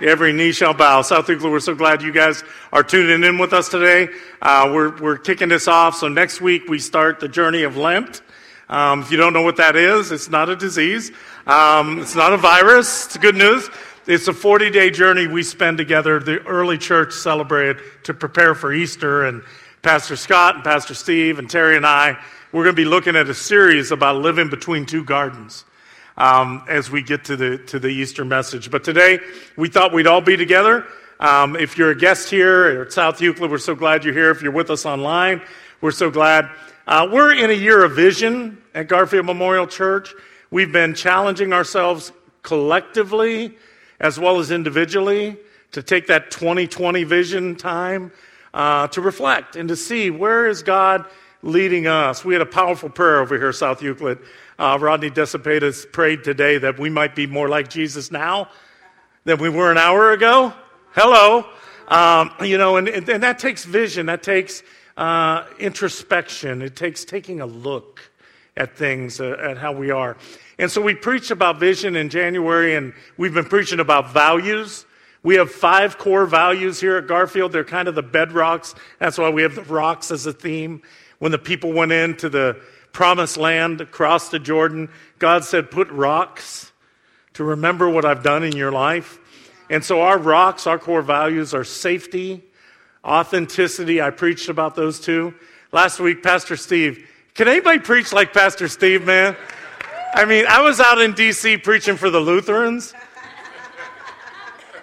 every knee shall bow. South Euclid, we're so glad you guys are tuning in with us today. Uh, we're, we're kicking this off. So next week we start the journey of Lent. Um, if you don't know what that is, it's not a disease. Um, it's not a virus. It's good news. It's a 40 day journey we spend together. The early church celebrated to prepare for Easter. And Pastor Scott and Pastor Steve and Terry and I, we're going to be looking at a series about living between two gardens um, as we get to the, to the Easter message. But today, we thought we'd all be together. Um, if you're a guest here at South Euclid, we're so glad you're here. If you're with us online, we're so glad. Uh, we're in a year of vision at Garfield Memorial Church. We've been challenging ourselves collectively as well as individually to take that 2020 vision time uh, to reflect and to see where is God leading us. We had a powerful prayer over here, South Euclid. Uh, Rodney Desipatis prayed today that we might be more like Jesus now than we were an hour ago. Hello. Um, you know, and, and that takes vision, that takes uh, introspection, it takes taking a look at things, uh, at how we are. And so we preached about vision in January, and we've been preaching about values. We have five core values here at Garfield. They're kind of the bedrocks. That's why we have the rocks as a theme. When the people went into the promised land across the Jordan, God said, Put rocks to remember what I've done in your life. And so our rocks, our core values are safety, authenticity. I preached about those two. Last week, Pastor Steve. Can anybody preach like Pastor Steve, man? I mean, I was out in D.C. preaching for the Lutherans.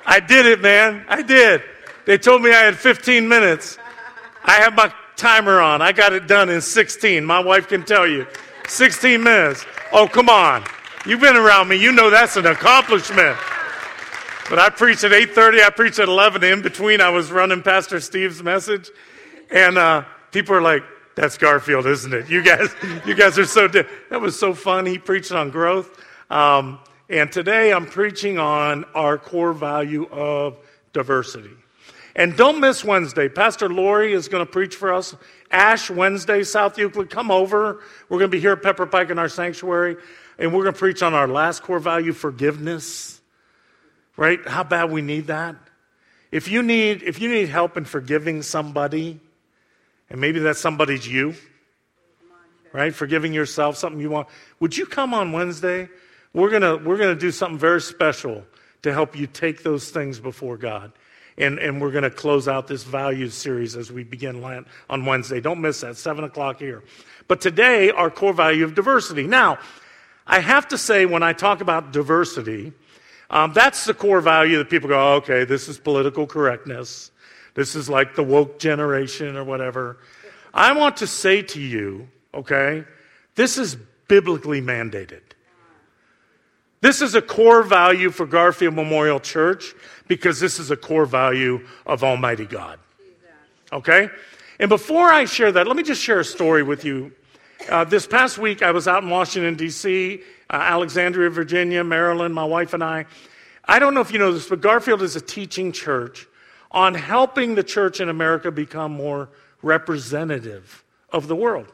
I did it, man. I did. They told me I had 15 minutes. I have my timer on. I got it done in 16. My wife can tell you. 16 minutes. Oh, come on. You've been around me. You know that's an accomplishment. But I preached at 8:30. I preached at 11. In between, I was running Pastor Steve's message, and uh, people are like, "That's Garfield, isn't it? You guys, you guys are so." Di-. That was so fun. He preached on growth, um, and today I'm preaching on our core value of diversity. And don't miss Wednesday. Pastor Lori is going to preach for us. Ash Wednesday, South Euclid. Come over. We're going to be here at Pepper Pike in our sanctuary, and we're going to preach on our last core value, forgiveness right? How bad we need that. If you need, if you need help in forgiving somebody, and maybe that somebody's you, right? Forgiving yourself, something you want. Would you come on Wednesday? We're gonna we're gonna do something very special to help you take those things before God. And, and we're going to close out this values series as we begin Lent on Wednesday. Don't miss that, 7 o'clock here. But today, our core value of diversity. Now, I have to say, when I talk about diversity, um, that's the core value that people go, oh, okay, this is political correctness. This is like the woke generation or whatever. I want to say to you, okay, this is biblically mandated. This is a core value for Garfield Memorial Church because this is a core value of Almighty God. Okay? And before I share that, let me just share a story with you. Uh, this past week, I was out in Washington, D.C., uh, Alexandria, Virginia, Maryland, my wife and I. I don't know if you know this, but Garfield is a teaching church on helping the church in America become more representative of the world.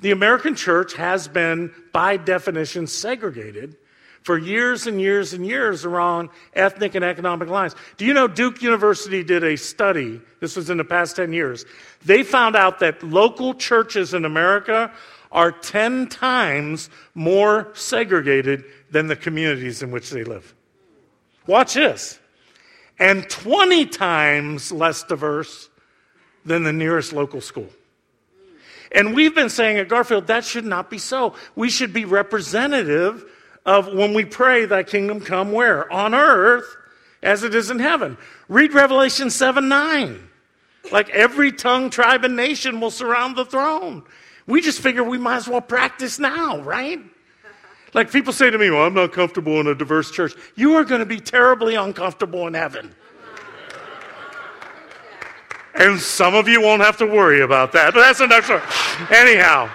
The American church has been, by definition, segregated for years and years and years around ethnic and economic lines. Do you know Duke University did a study? This was in the past 10 years. They found out that local churches in America are 10 times more segregated than the communities in which they live. Watch this. And 20 times less diverse than the nearest local school. And we've been saying at Garfield that should not be so. We should be representative of when we pray, Thy kingdom come where? On earth as it is in heaven. Read Revelation 7 9. Like every tongue, tribe, and nation will surround the throne. We just figure we might as well practice now, right? Like people say to me, Well, I'm not comfortable in a diverse church. You are going to be terribly uncomfortable in heaven. And some of you won't have to worry about that, but that's another story. Anyhow,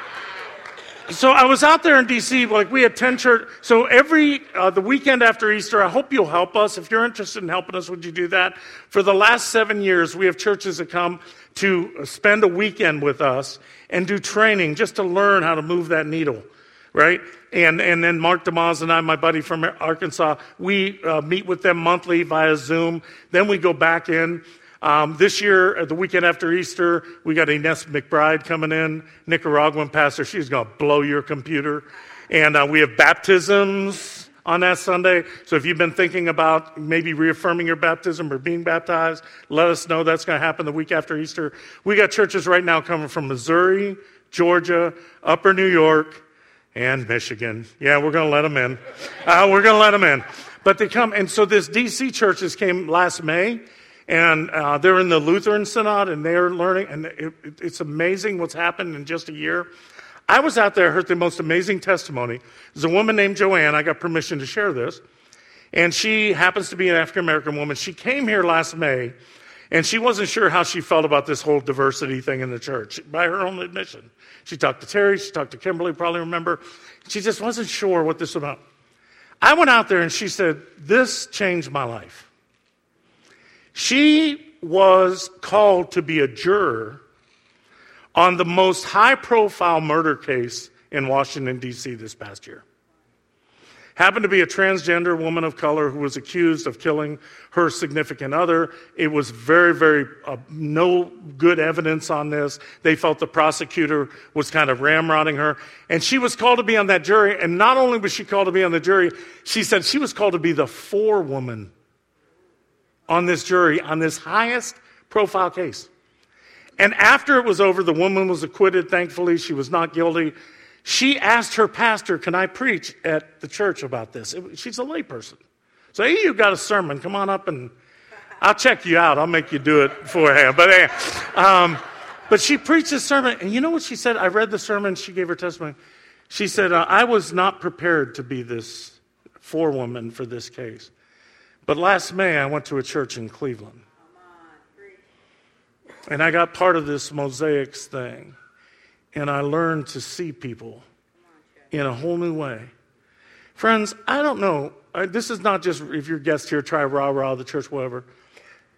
so I was out there in DC, like we had 10 church. So every, uh, the weekend after Easter, I hope you'll help us. If you're interested in helping us, would you do that? For the last seven years, we have churches that come to spend a weekend with us and do training just to learn how to move that needle, right? And, and then Mark DeYmaz and I, my buddy from Arkansas, we uh, meet with them monthly via Zoom. Then we go back in um, this year, the weekend after Easter, we got Ines McBride coming in, Nicaraguan pastor. She's going to blow your computer. And uh, we have baptisms on that Sunday. So if you've been thinking about maybe reaffirming your baptism or being baptized, let us know. That's going to happen the week after Easter. We got churches right now coming from Missouri, Georgia, Upper New York, and Michigan. Yeah, we're going to let them in. Uh, we're going to let them in. But they come, and so this DC churches came last May and uh, they're in the Lutheran Synod, and they're learning, and it, it, it's amazing what's happened in just a year. I was out there, heard the most amazing testimony. There's a woman named Joanne. I got permission to share this. And she happens to be an African American woman. She came here last May, and she wasn't sure how she felt about this whole diversity thing in the church, by her own admission. She talked to Terry, she talked to Kimberly, probably remember. She just wasn't sure what this was about. I went out there and she said, This changed my life. She was called to be a juror on the most high profile murder case in Washington, D.C. this past year. Happened to be a transgender woman of color who was accused of killing her significant other. It was very, very, uh, no good evidence on this. They felt the prosecutor was kind of ramrodding her. And she was called to be on that jury. And not only was she called to be on the jury, she said she was called to be the forewoman on this jury on this highest profile case. And after it was over, the woman was acquitted, thankfully. She was not guilty. She asked her pastor, Can I preach at the church about this? She's a layperson. So, hey, you got a sermon. Come on up and I'll check you out. I'll make you do it beforehand. But, hey, um, but she preached a sermon. And you know what she said? I read the sermon. She gave her testimony. She said, uh, I was not prepared to be this forewoman for this case. But last May, I went to a church in Cleveland. And I got part of this mosaics thing. And I learned to see people in a whole new way. Friends, I don't know. This is not just if you're guest here, try rah rah the church, whatever.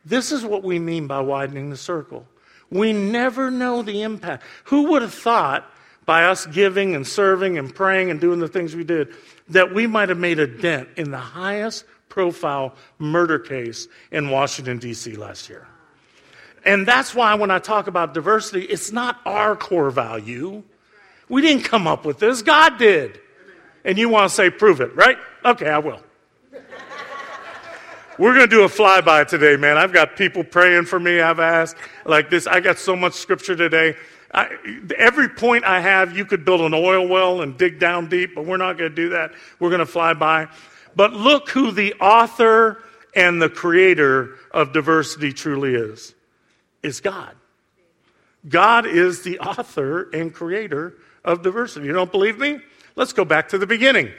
This is what we mean by widening the circle. We never know the impact. Who would have thought by us giving and serving and praying and doing the things we did that we might have made a dent in the highest profile murder case in Washington, D.C. last year. And that's why when I talk about diversity, it's not our core value. We didn't come up with this, God did. And you want to say, prove it, right? Okay, I will. We're going to do a flyby today, man. I've got people praying for me. I've asked like this. I got so much scripture today. I, every point I have, you could build an oil well and dig down deep, but we're not going to do that. We're going to fly by. But look who the author and the creator of diversity truly is. Is God. God is the author and creator of diversity. You don't believe me? Let's go back to the beginning.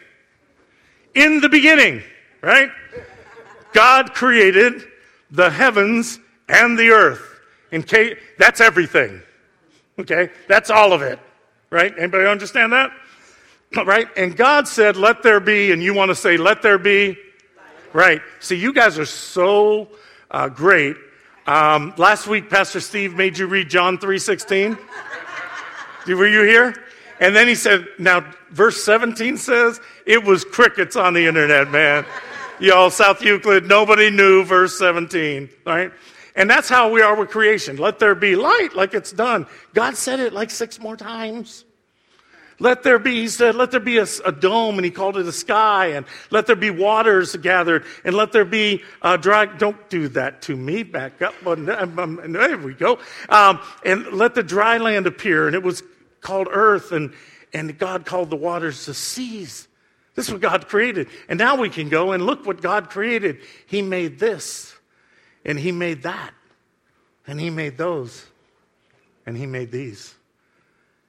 In the beginning, right? God created the heavens and the earth. In case, that's everything. Okay? That's all of it. Right? Anybody understand that? right? And God said, let there be, and you want to say, let there be? Right. See, you guys are so uh, great. Um, last week, Pastor Steve made you read John 3.16. Were you here? And then he said, now, verse 17 says, it was crickets on the internet, man. Y'all, South Euclid, nobody knew verse 17, right? And that's how we are with creation. Let there be light, like it's done. God said it like six more times. Let there be, he said, let there be a, a, dome, and he called it a sky, and let there be waters gathered, and let there be uh, dry. Don't do that to me. Back up. Um, um, there we go. Um, and let the dry land appear, and it was called earth, and, and God called the waters the seas. This is what God created. And now we can go and look what God created. He made this, and He made that, and He made those, and He made these.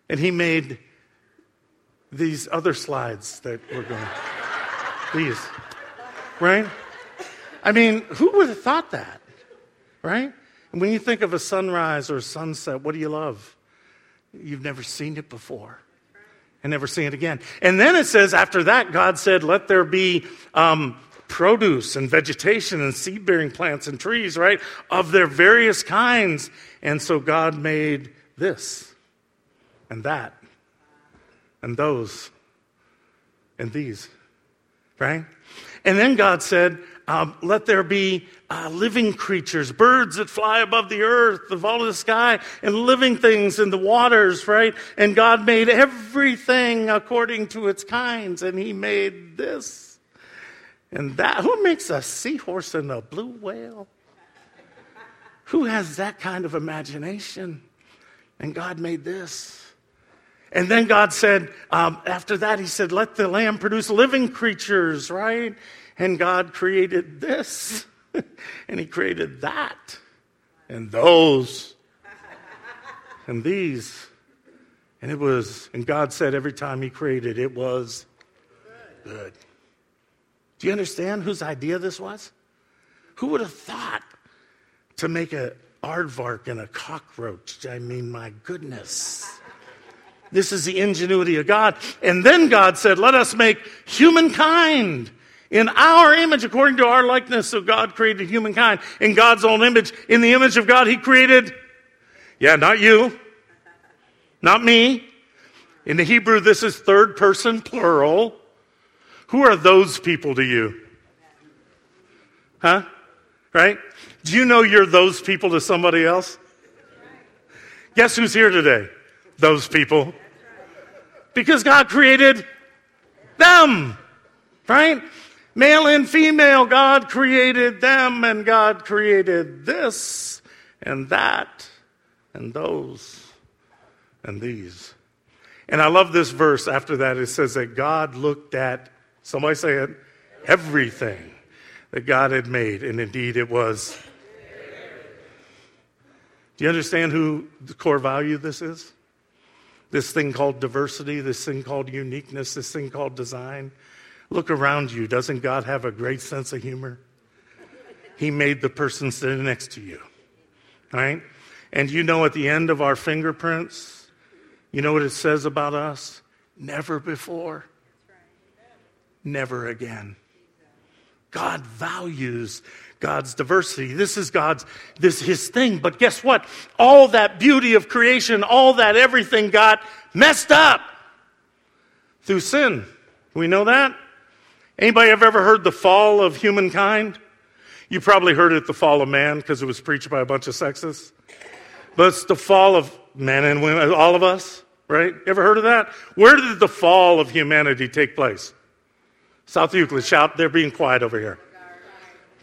And He made these other slides that we're going. these. Right? I mean, who would have thought that? Right? And when you think of a sunrise or a sunset, what do you love? You've never seen it before and never seen it again. And then it says, after that, God said, Let there be um, produce and vegetation and seed bearing plants and trees, right? Of their various kinds. And so God made this and that and those and these, right? And then God said, um, Let there be uh, living creatures, birds that fly above the earth, of all of the sky, and living things in the waters, right? And God made everything according to its kinds, and He made this and that. Who makes a seahorse and a blue whale? Who has that kind of imagination? And God made this. And then God said, um, after that, He said, let the lamb produce living creatures, right? And God created this, and He created that, and those, and these. And it was, and God said every time He created, it was good. Do you understand whose idea this was? Who would have thought to make a aardvark and a cockroach? I mean, my goodness. This is the ingenuity of God. And then God said, Let us make humankind in our image, according to our likeness. So God created humankind in God's own image. In the image of God, He created, yeah, not you, not me. In the Hebrew, this is third person plural. Who are those people to you? Huh? Right? Do you know you're those people to somebody else? Guess who's here today? Those people. Because God created them, right? Male and female, God created them, and God created this and that and those and these. And I love this verse after that. It says that God looked at, somebody say it, everything that God had made, and indeed it was. Do you understand who the core value this is? This thing called diversity, this thing called uniqueness, this thing called design. Look around you. Doesn't God have a great sense of humor? He made the person sitting next to you, right? And you know, at the end of our fingerprints, you know what it says about us? Never before, never again. God values God's diversity. This is God's, this his thing. But guess what? All that beauty of creation, all that everything got messed up through sin. We know that? Anybody have ever heard the fall of humankind? You probably heard it the fall of man because it was preached by a bunch of sexists. But it's the fall of men and women, all of us, right? Ever heard of that? Where did the fall of humanity take place? South Euclid, shout, they're being quiet over here.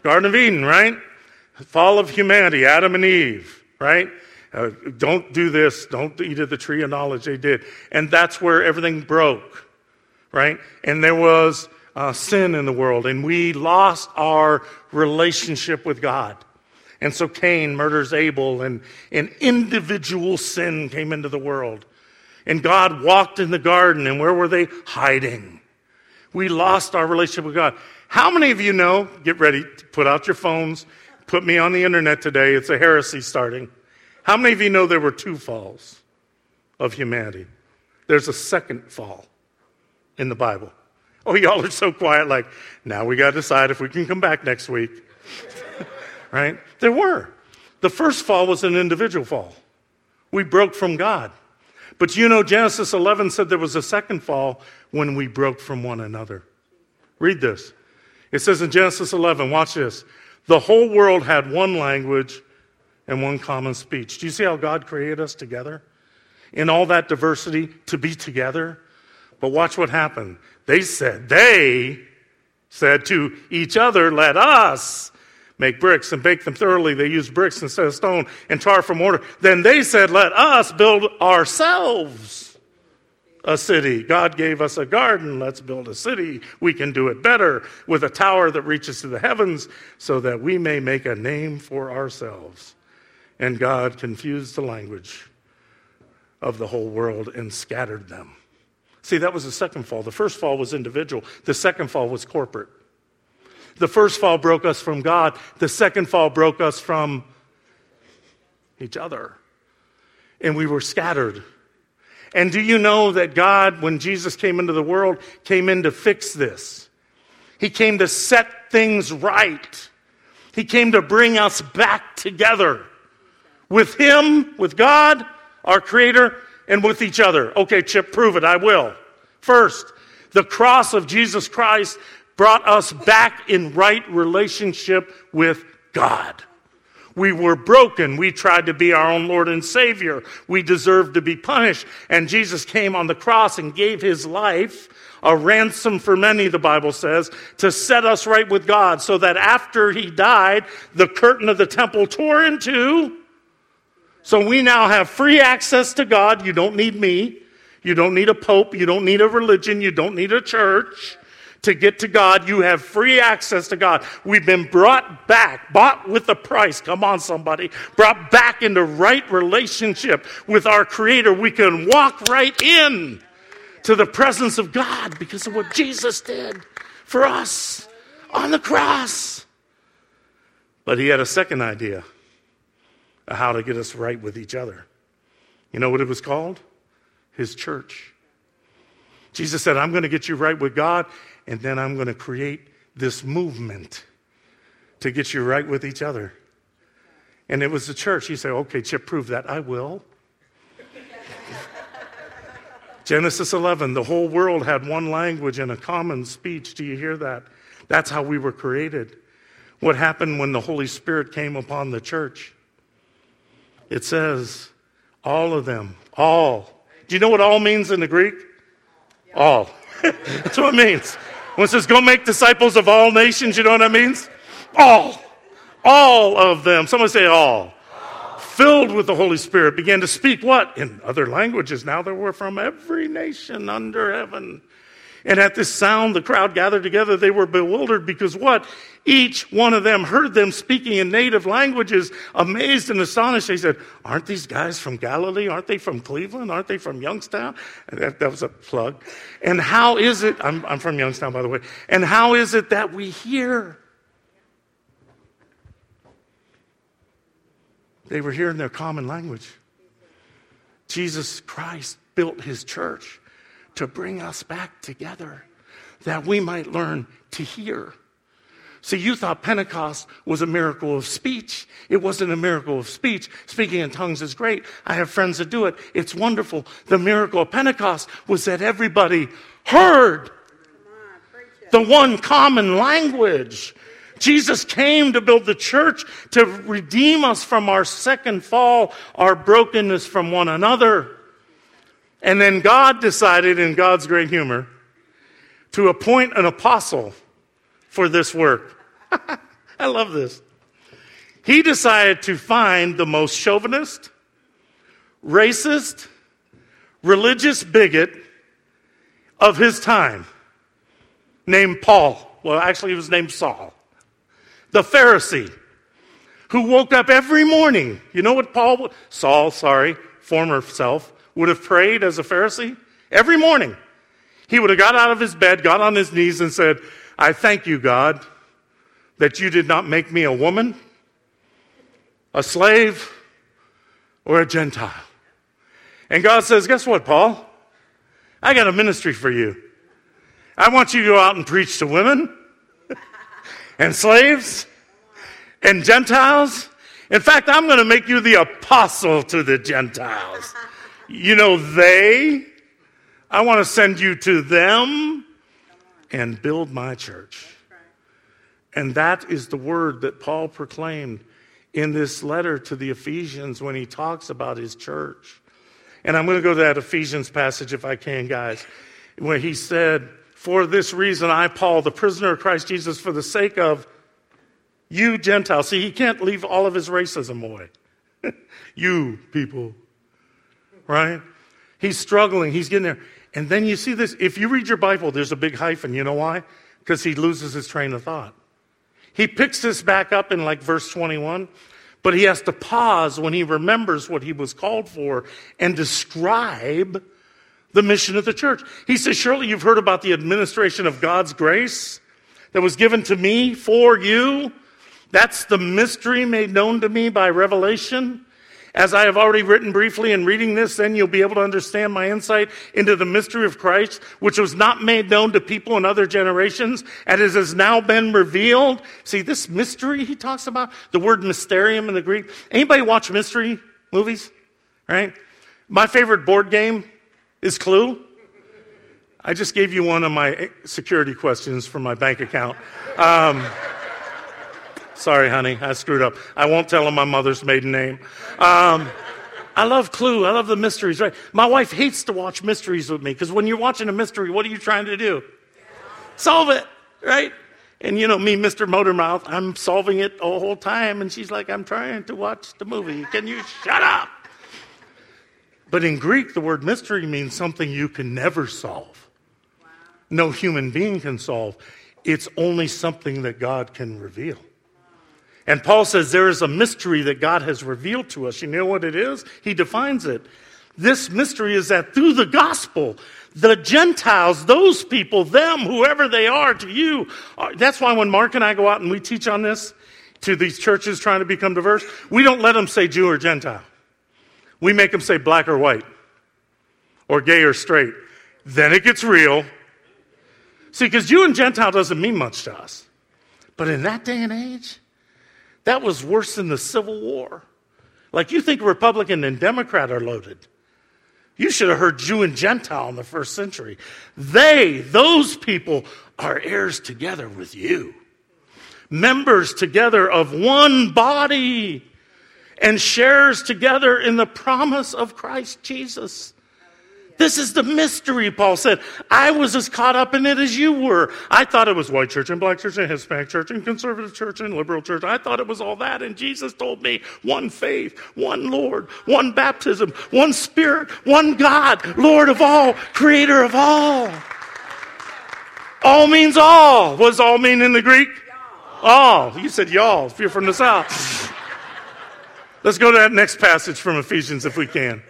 Garden of Eden, right? Fall of humanity, Adam and Eve, right? Uh, don't do this, don't eat of the tree of knowledge they did. And that's where everything broke, right? And there was uh, sin in the world, and we lost our relationship with God. And so Cain murders Abel, and an individual sin came into the world. And God walked in the garden, and where were they? Hiding. We lost our relationship with God. How many of you know? Get ready, put out your phones, put me on the internet today. It's a heresy starting. How many of you know there were two falls of humanity? There's a second fall in the Bible. Oh, y'all are so quiet, like, now we got to decide if we can come back next week. right? There were. The first fall was an individual fall. We broke from God. But you know, Genesis 11 said there was a second fall when we broke from one another. Read this. It says in Genesis 11, watch this. The whole world had one language and one common speech. Do you see how God created us together? In all that diversity to be together? But watch what happened. They said, they said to each other, let us make bricks and bake them thoroughly. They used bricks instead of stone and tar for mortar. Then they said, let us build ourselves a city. God gave us a garden. Let's build a city. We can do it better with a tower that reaches to the heavens so that we may make a name for ourselves. And God confused the language of the whole world and scattered them. See, that was the second fall. The first fall was individual, the second fall was corporate. The first fall broke us from God, the second fall broke us from each other. And we were scattered. And do you know that God, when Jesus came into the world, came in to fix this? He came to set things right. He came to bring us back together with Him, with God, our Creator, and with each other. Okay, Chip, prove it. I will. First, the cross of Jesus Christ brought us back in right relationship with God. We were broken. We tried to be our own Lord and Savior. We deserved to be punished. And Jesus came on the cross and gave his life, a ransom for many, the Bible says, to set us right with God so that after he died, the curtain of the temple tore in two. So we now have free access to God. You don't need me. You don't need a pope. You don't need a religion. You don't need a church to get to God. You have free access to God. We've been brought back, bought with a price. Come on, somebody. Brought back into right relationship with our Creator. We can walk right in to the presence of God because of what Jesus did for us on the cross. But he had a second idea of how to get us right with each other. You know what it was called? His church. Jesus said, I'm going to get you right with God, and then I'm going to create this movement to get you right with each other. And it was the church. He said, Okay, Chip, prove that. I will. Genesis 11, the whole world had one language and a common speech. Do you hear that? That's how we were created. What happened when the Holy Spirit came upon the church? It says, all of them, all. Do you know what all means in the Greek? All. That's what it means. When it says, go make disciples of all nations, you know what that means? All. All of them. Someone say all. Filled with the Holy Spirit, began to speak what? In other languages. Now there were from every nation under heaven. And at this sound, the crowd gathered together. They were bewildered because what? Each one of them heard them speaking in native languages, amazed and astonished. They said, Aren't these guys from Galilee? Aren't they from Cleveland? Aren't they from Youngstown? That, that, was a plug. And how is it? I'm, I'm from Youngstown, by the way. And how is it that we hear? They were hearing their common language. Jesus Christ built his church to bring us back together that we might learn to hear. See, you thought Pentecost was a miracle of speech. It wasn't a miracle of speech. Speaking in tongues is great. I have friends that do it. It's wonderful. The miracle of Pentecost was that everybody heard the one common language. Jesus came to build the church to redeem us from our second fall, our brokenness from one another. And then God decided, in God's great humor, to appoint an apostle for this work. I love this. He decided to find the most chauvinist, racist, religious bigot of his time, named Paul. Well, actually, he was named Saul, the Pharisee, who woke up every morning. You know what Paul, Saul, sorry, former self, would have prayed as a Pharisee? Every morning. He would have got out of his bed, got on his knees, and said, I thank you, God, that you did not make me a woman, a slave, or a Gentile. And God says, Guess what, Paul? I got a ministry for you. I want you to go out and preach to women and slaves and Gentiles. In fact, I'm going to make you the apostle to the Gentiles. You know, they, I want to send you to them and build my church. And that is the word that Paul proclaimed in this letter to the Ephesians when he talks about his church. And I'm going to go to that Ephesians passage if I can, guys, where he said, For this reason, I, Paul, the prisoner of Christ Jesus, for the sake of you Gentiles. See, he can't leave all of his racism away. you people right? He's struggling, he's getting there. And then you see this. If you read your Bible, there's a big hyphen. You know why? Because he loses his train of thought. He picks this back up in like verse 21, but he has to pause when he remembers what he was called for and describe the mission of the church. He says, Surely you've heard about the administration of God's grace that was given to me for you. That's the mystery made known to me by revelation. As I have already written briefly in reading this, then you'll be able to understand my insight into the mystery of Christ, which was not made known to people in other generations, and it has now been revealed. See, this mystery he talks about, the word mysterium in the Greek. Anybody watch mystery movies? Right? My favorite board game is Clue. I just gave you one of my security questions for my bank account. Um, Sorry, honey, I screwed up. I won't tell him my mother's maiden name. Um, I love Clue. I love the mysteries, right? My wife hates to watch mysteries with me because when you're watching a mystery, what are you trying to do? Solve it, right? And you know, me, Mr. Motormouth, I'm solving it the whole time. And she's like, I'm trying to watch the movie. Can you shut up? But in Greek, the word mystery means something you can never solve. No human being can solve. It's only something that God can reveal. And Paul says there is a mystery that God has revealed to us. You know what it is? He defines it. This mystery is that through the gospel, the Gentiles, those people, them, whoever they are to you, that's why when Mark and I go out and we teach on this to these churches trying to become diverse, we don't let them say Jew or Gentile. We make them say black or white, or gay or straight. Then it gets real. See, because Jew and Gentile doesn't mean much to us. But in that day and age, that was worse than the Civil War. Like you think Republican and Democrat are loaded. You should have heard Jew and Gentile in the first century. They, those people, are heirs together with you, members together of one body, and shares together in the promise of Christ Jesus. This is the mystery, Paul said. I was as caught up in it as you were. I thought it was white church and black church and Hispanic church and conservative church and liberal church. I thought it was all that. And Jesus told me one faith, one Lord, one baptism, one Spirit, one God, Lord of all, creator of all. All means all. What does all mean in the Greek? All. You said y'all if you're from the South. Let's go to that next passage from Ephesians if we can.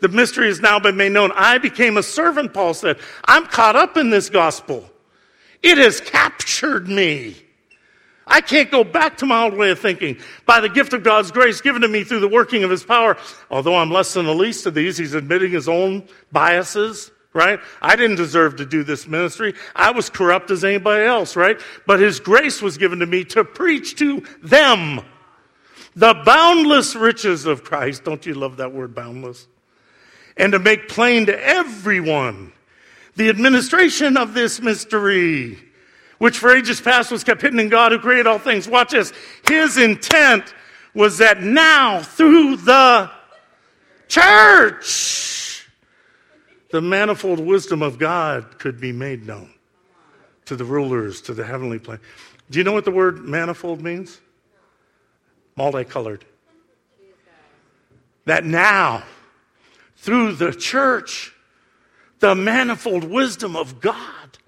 The mystery has now been made known. I became a servant, Paul said. I'm caught up in this gospel. It has captured me. I can't go back to my old way of thinking. By the gift of God's grace given to me through the working of his power, although I'm less than the least of these, he's admitting his own biases, right? I didn't deserve to do this ministry. I was corrupt as anybody else, right? But his grace was given to me to preach to them the boundless riches of Christ. Don't you love that word, boundless? And to make plain to everyone the administration of this mystery, which for ages past was kept hidden in God who created all things. Watch this. His intent was that now through the church, the manifold wisdom of God could be made known to the rulers, to the heavenly plane. Do you know what the word manifold means? Multicolored. That now, through the church the manifold wisdom of God.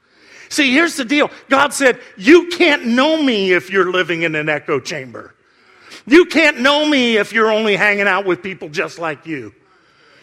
See, here's the deal God said, You can't know me if you're living in an echo chamber. You can't know me if you're only hanging out with people just like you.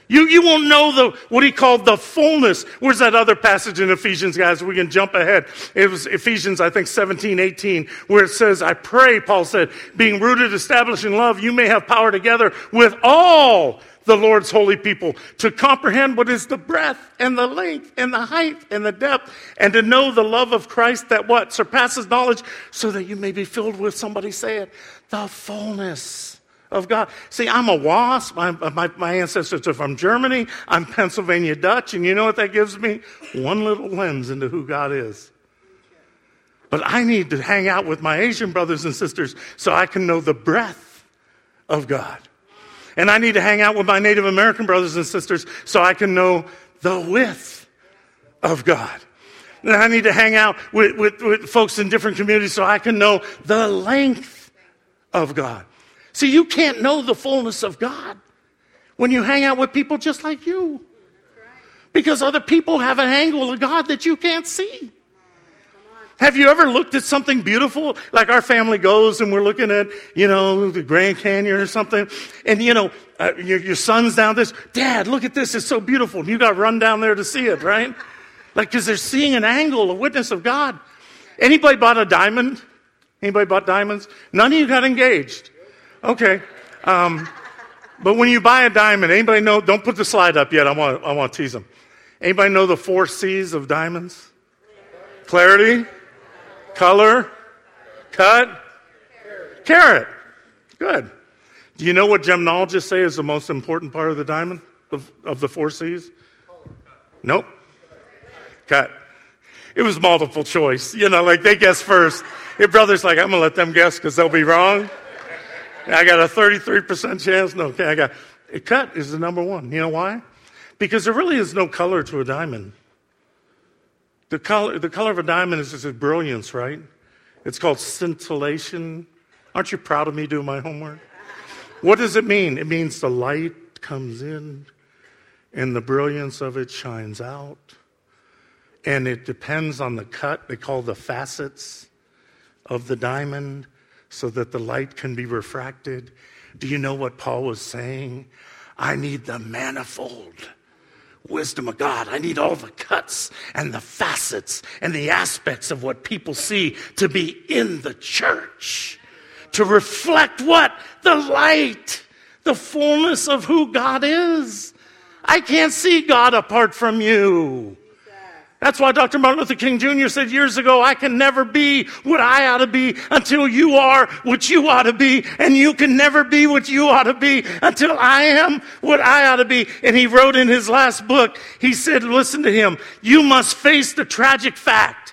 You, you won't know the, what he called the fullness. Where's that other passage in Ephesians, guys? We can jump ahead. It was Ephesians, I think, 17, 18, where it says, I pray, Paul said, being rooted, established in love, you may have power together with all the Lord's holy people, to comprehend what is the breadth and the length and the height and the depth, and to know the love of Christ that what? Surpasses knowledge, so that you may be filled with, somebody say it, the fullness of God. See, I'm a wasp. I'm, uh, my, my ancestors are from Germany. I'm Pennsylvania Dutch, and you know what that gives me? One little lens into who God is. But I need to hang out with my Asian brothers and sisters so I can know the breadth of God. And I need to hang out with my Native American brothers and sisters so I can know the width of God. And I need to hang out with, with, with folks in different communities so I can know the length of God. See, you can't know the fullness of God when you hang out with people just like you. Because other people have an angle of God that you can't see. Have you ever looked at something beautiful? Like our family goes and we're looking at, you know, the Grand Canyon or something. And, you know, uh, your, your, son's down this. Dad, look at this. It's so beautiful. And you got run down there to see it, right? Like, because they're seeing an angle, a witness of God. Anybody bought a diamond? Anybody bought diamonds? None of you got engaged. Okay. Um, but when you buy a diamond, anybody know? Don't put the slide up yet. I want, I want to tease them. Anybody know the four C's of diamonds? Clarity, color, cut, carat. Good. Do you know what gemologists say is the most important part of the diamond of, of the four C's? Nope. Cut. It was multiple choice. You know, like they guess first. Your brother's like, I'm going to let them guess because they'll be wrong. I got a 33% chance. No, okay, I got. A cut is the number one. You know why? Because there really is no color to a diamond. The color, the color of a diamond is its brilliance, right? It's called scintillation. Aren't you proud of me doing my homework? What does it mean? It means the light comes in and the brilliance of it shines out. And it depends on the cut, they call the facets of the diamond, so that the light can be refracted. Do you know what Paul was saying? I need the manifold wisdom of God. I need all the cuts and the facets and the aspects of what people see to be in the church. To reflect what? The light, the fullness of who God is. I can't see God apart from you. That's why Dr. Martin Luther King Jr. said years ago, I can never be what I ought to be until you are what you ought to be. And you can never be what you ought to be until I am what I ought to be. And he wrote in his last book, he said, listen to him, you must face the tragic fact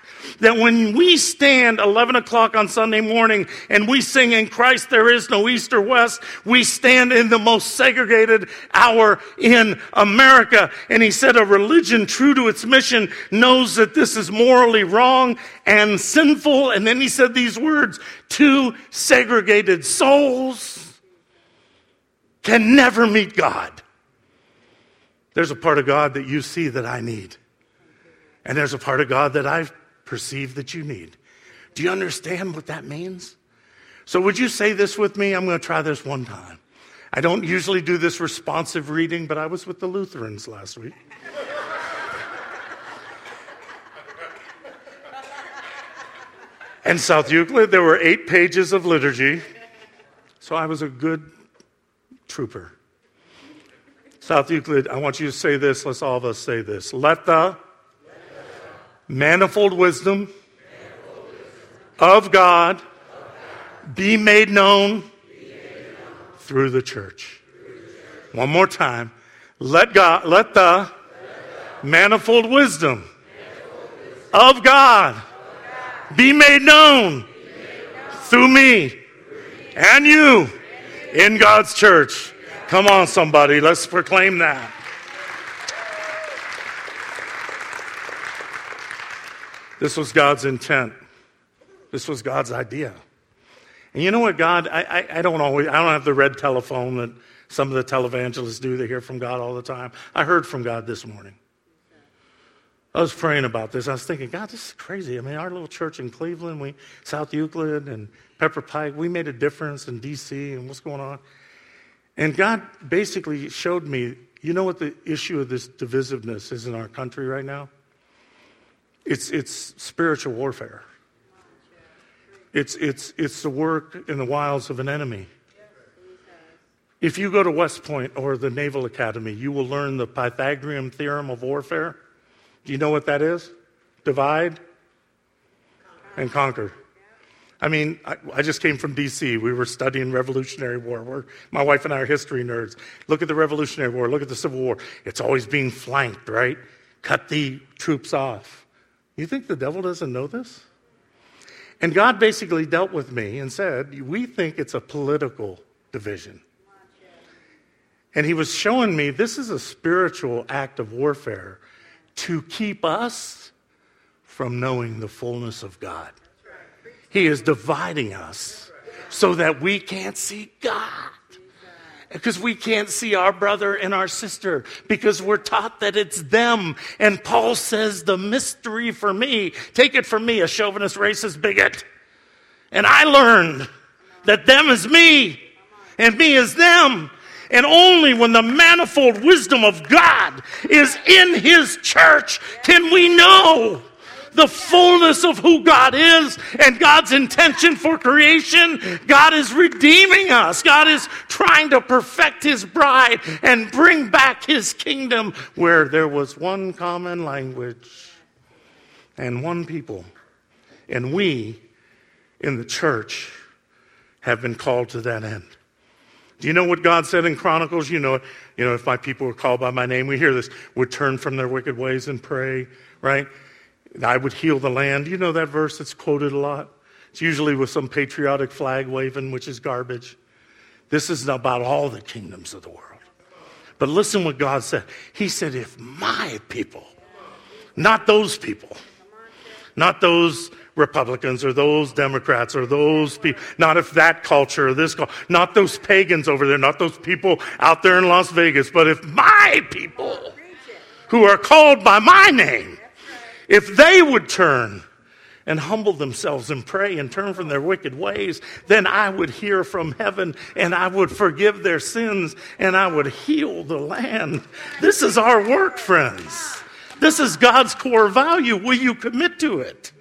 that when we stand 11 o'clock on Sunday morning and we sing in Christ there is no east or west, we stand in the most segregated hour in America. And he said a religion true to its mission knows that this is morally wrong and sinful. And then he said these words, two segregated souls can never meet God. There's a part of God that you see that I need. And there's a part of God that I've perceive that you need. Do you understand what that means? So, would you say this with me? I'm going to try this one time. I don't usually do this responsive reading, but I was with the Lutherans last week. and South Euclid, there were eight pages of liturgy. So I was a good trooper. South Euclid, I want you to say this. Let's all of us say this. Let the manifold wisdom of God be made known through the church. One more time. Let God, let the manifold wisdom of God be made known through me and you in God's church. Come on, somebody, let's proclaim that. This was God's intent. This was God's idea. And you know what, God, I, I, I, don't always, I don't have the red telephone that some of the televangelists do. They hear from God all the time. I heard from God this morning. I was praying about this. I was thinking, God, this is crazy. I mean, our little church in Cleveland, we, South Euclid and Pepper Pike, we made a difference in D.C. and what's going on. And God basically showed me, you know what the issue of this divisiveness is in our country right now? It's, it's spiritual warfare. It's, it's, it's the work in the wiles of an enemy. If you go to West Point or the Naval Academy, you will learn the Pythagorean theorem of warfare. Do you know what that is? Divide and conquer. I mean, I, I, just came from D.C. We were studying Revolutionary War. We're, my wife and I are history nerds. Look at the Revolutionary War. Look at the Civil War. It's always being flanked, right? Cut the troops off. You think the devil doesn't know this? And God basically dealt with me and said, We think it's a political division. And he was showing me this is a spiritual act of warfare to keep us from knowing the fullness of God. He is dividing us so that we can't see God. Because we can't see our brother and our sister because we're taught that it's them. And Paul says the mystery for me, take it from me, a chauvinist, racist bigot. And I learned that them is me and me is them. And only when the manifold wisdom of God is in His church can we know the fullness of who God is and God's intention for creation. God is redeeming us. God is trying to perfect His bride and bring back His kingdom where there was one common language and one people. And we in the church have been called to that end. Do you know what God said in Chronicles? You know, you know, if my people were called by my name, we hear this, would turn from their wicked ways and pray, right? I would heal the land. You know that verse that's quoted a lot? It's usually with some patriotic flag waving, which is garbage. This is about all the kingdoms of the world. But listen what God said. He said, if my people, not those people, not those Republicans or those Democrats or those people, not if that culture or this culture, not those pagans over there, not those people out there in Las Vegas, but if my people who are called by my name, if they would turn and humble themselves and pray and turn from their wicked ways, then I would hear from heaven and I would forgive their sins and I would heal the land. This is our work, friends. This is God's core value. Will you commit to it?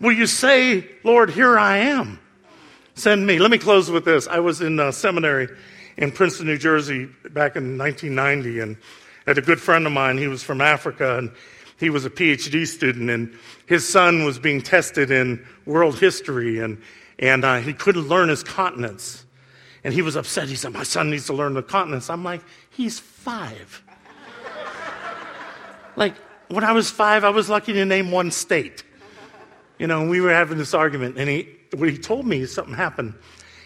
Will you say, Lord, here I am? Send me. Let me close with this. I was in uh, seminary in Princeton, New Jersey back in 1990, and had a good friend of mine. He was from Africa, and he was a PhD student, and his son was being tested in world history, and, and uh, he couldn't learn his continents. And he was upset. He said, My son needs to learn the continents. I'm like, He's five. like, when I was five, I was lucky to name one state. You know, we were having this argument, and he, what he told me, something happened.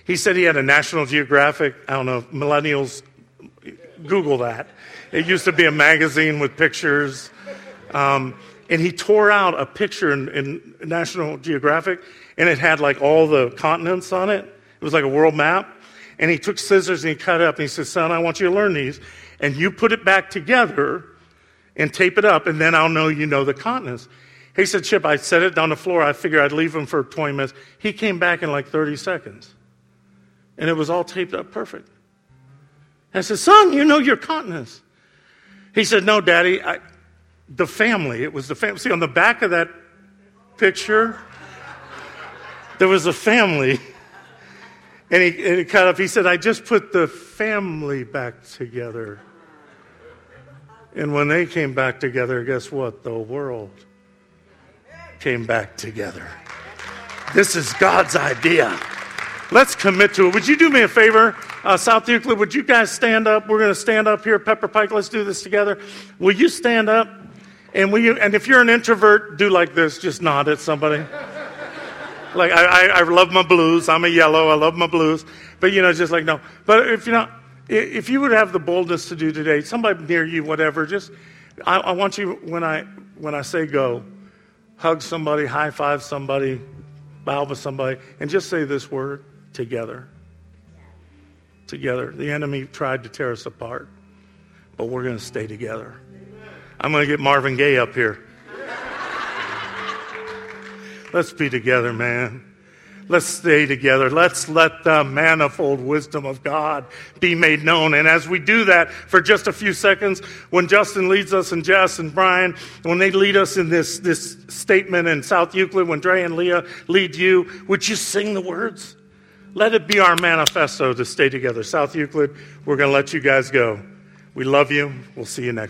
He said he had a National Geographic, I don't know, millennials, Google that. It used to be a magazine with pictures. Um, and he tore out a picture in, in, National Geographic, and it had like all the continents on it. It was like a world map. And he took scissors and he cut it up, and he said, Son, I want you to learn these. And you put it back together and tape it up, and then I'll know you know the continents. He said, Chip, I set it down the floor. I figured I'd leave him for 20 minutes. He came back in like 30 seconds. And it was all taped up perfect. And I said, Son, you know your continents. He said, No, Daddy, I, the family. It was the family. See, on the back of that picture, there was a family. And he, and he cut up. He said, I just put the family back together. And when they came back together, guess what? The world came back together. This is God's idea. Let's commit to it. Would you do me a favor? Uh, South Euclid, would you guys stand up? We're going to stand up here, Pepper Pike. Let's do this together. Will you stand up? And, and if you're an introvert, do like this just nod at somebody. like, I, I, I love my blues. I'm a yellow. I love my blues. But, you know, just like, no. But if you're not, if you would have the boldness to do today, somebody near you, whatever, just, I, I want you, when I, when I say go, hug somebody, high five somebody, bow to somebody, and just say this word together. Together. The enemy tried to tear us apart, but we're going to stay together. I'm going to get Marvin Gaye up here. Let's be together, man. Let's stay together. Let's let the manifold wisdom of God be made known. And as we do that for just a few seconds, when Justin leads us and Jess and Brian, when they lead us in this, this statement in South Euclid, when Dre and Leah lead you, would you sing the words? Let it be our manifesto to stay together. South Euclid, we're going to let you guys go. We love you. We'll see you next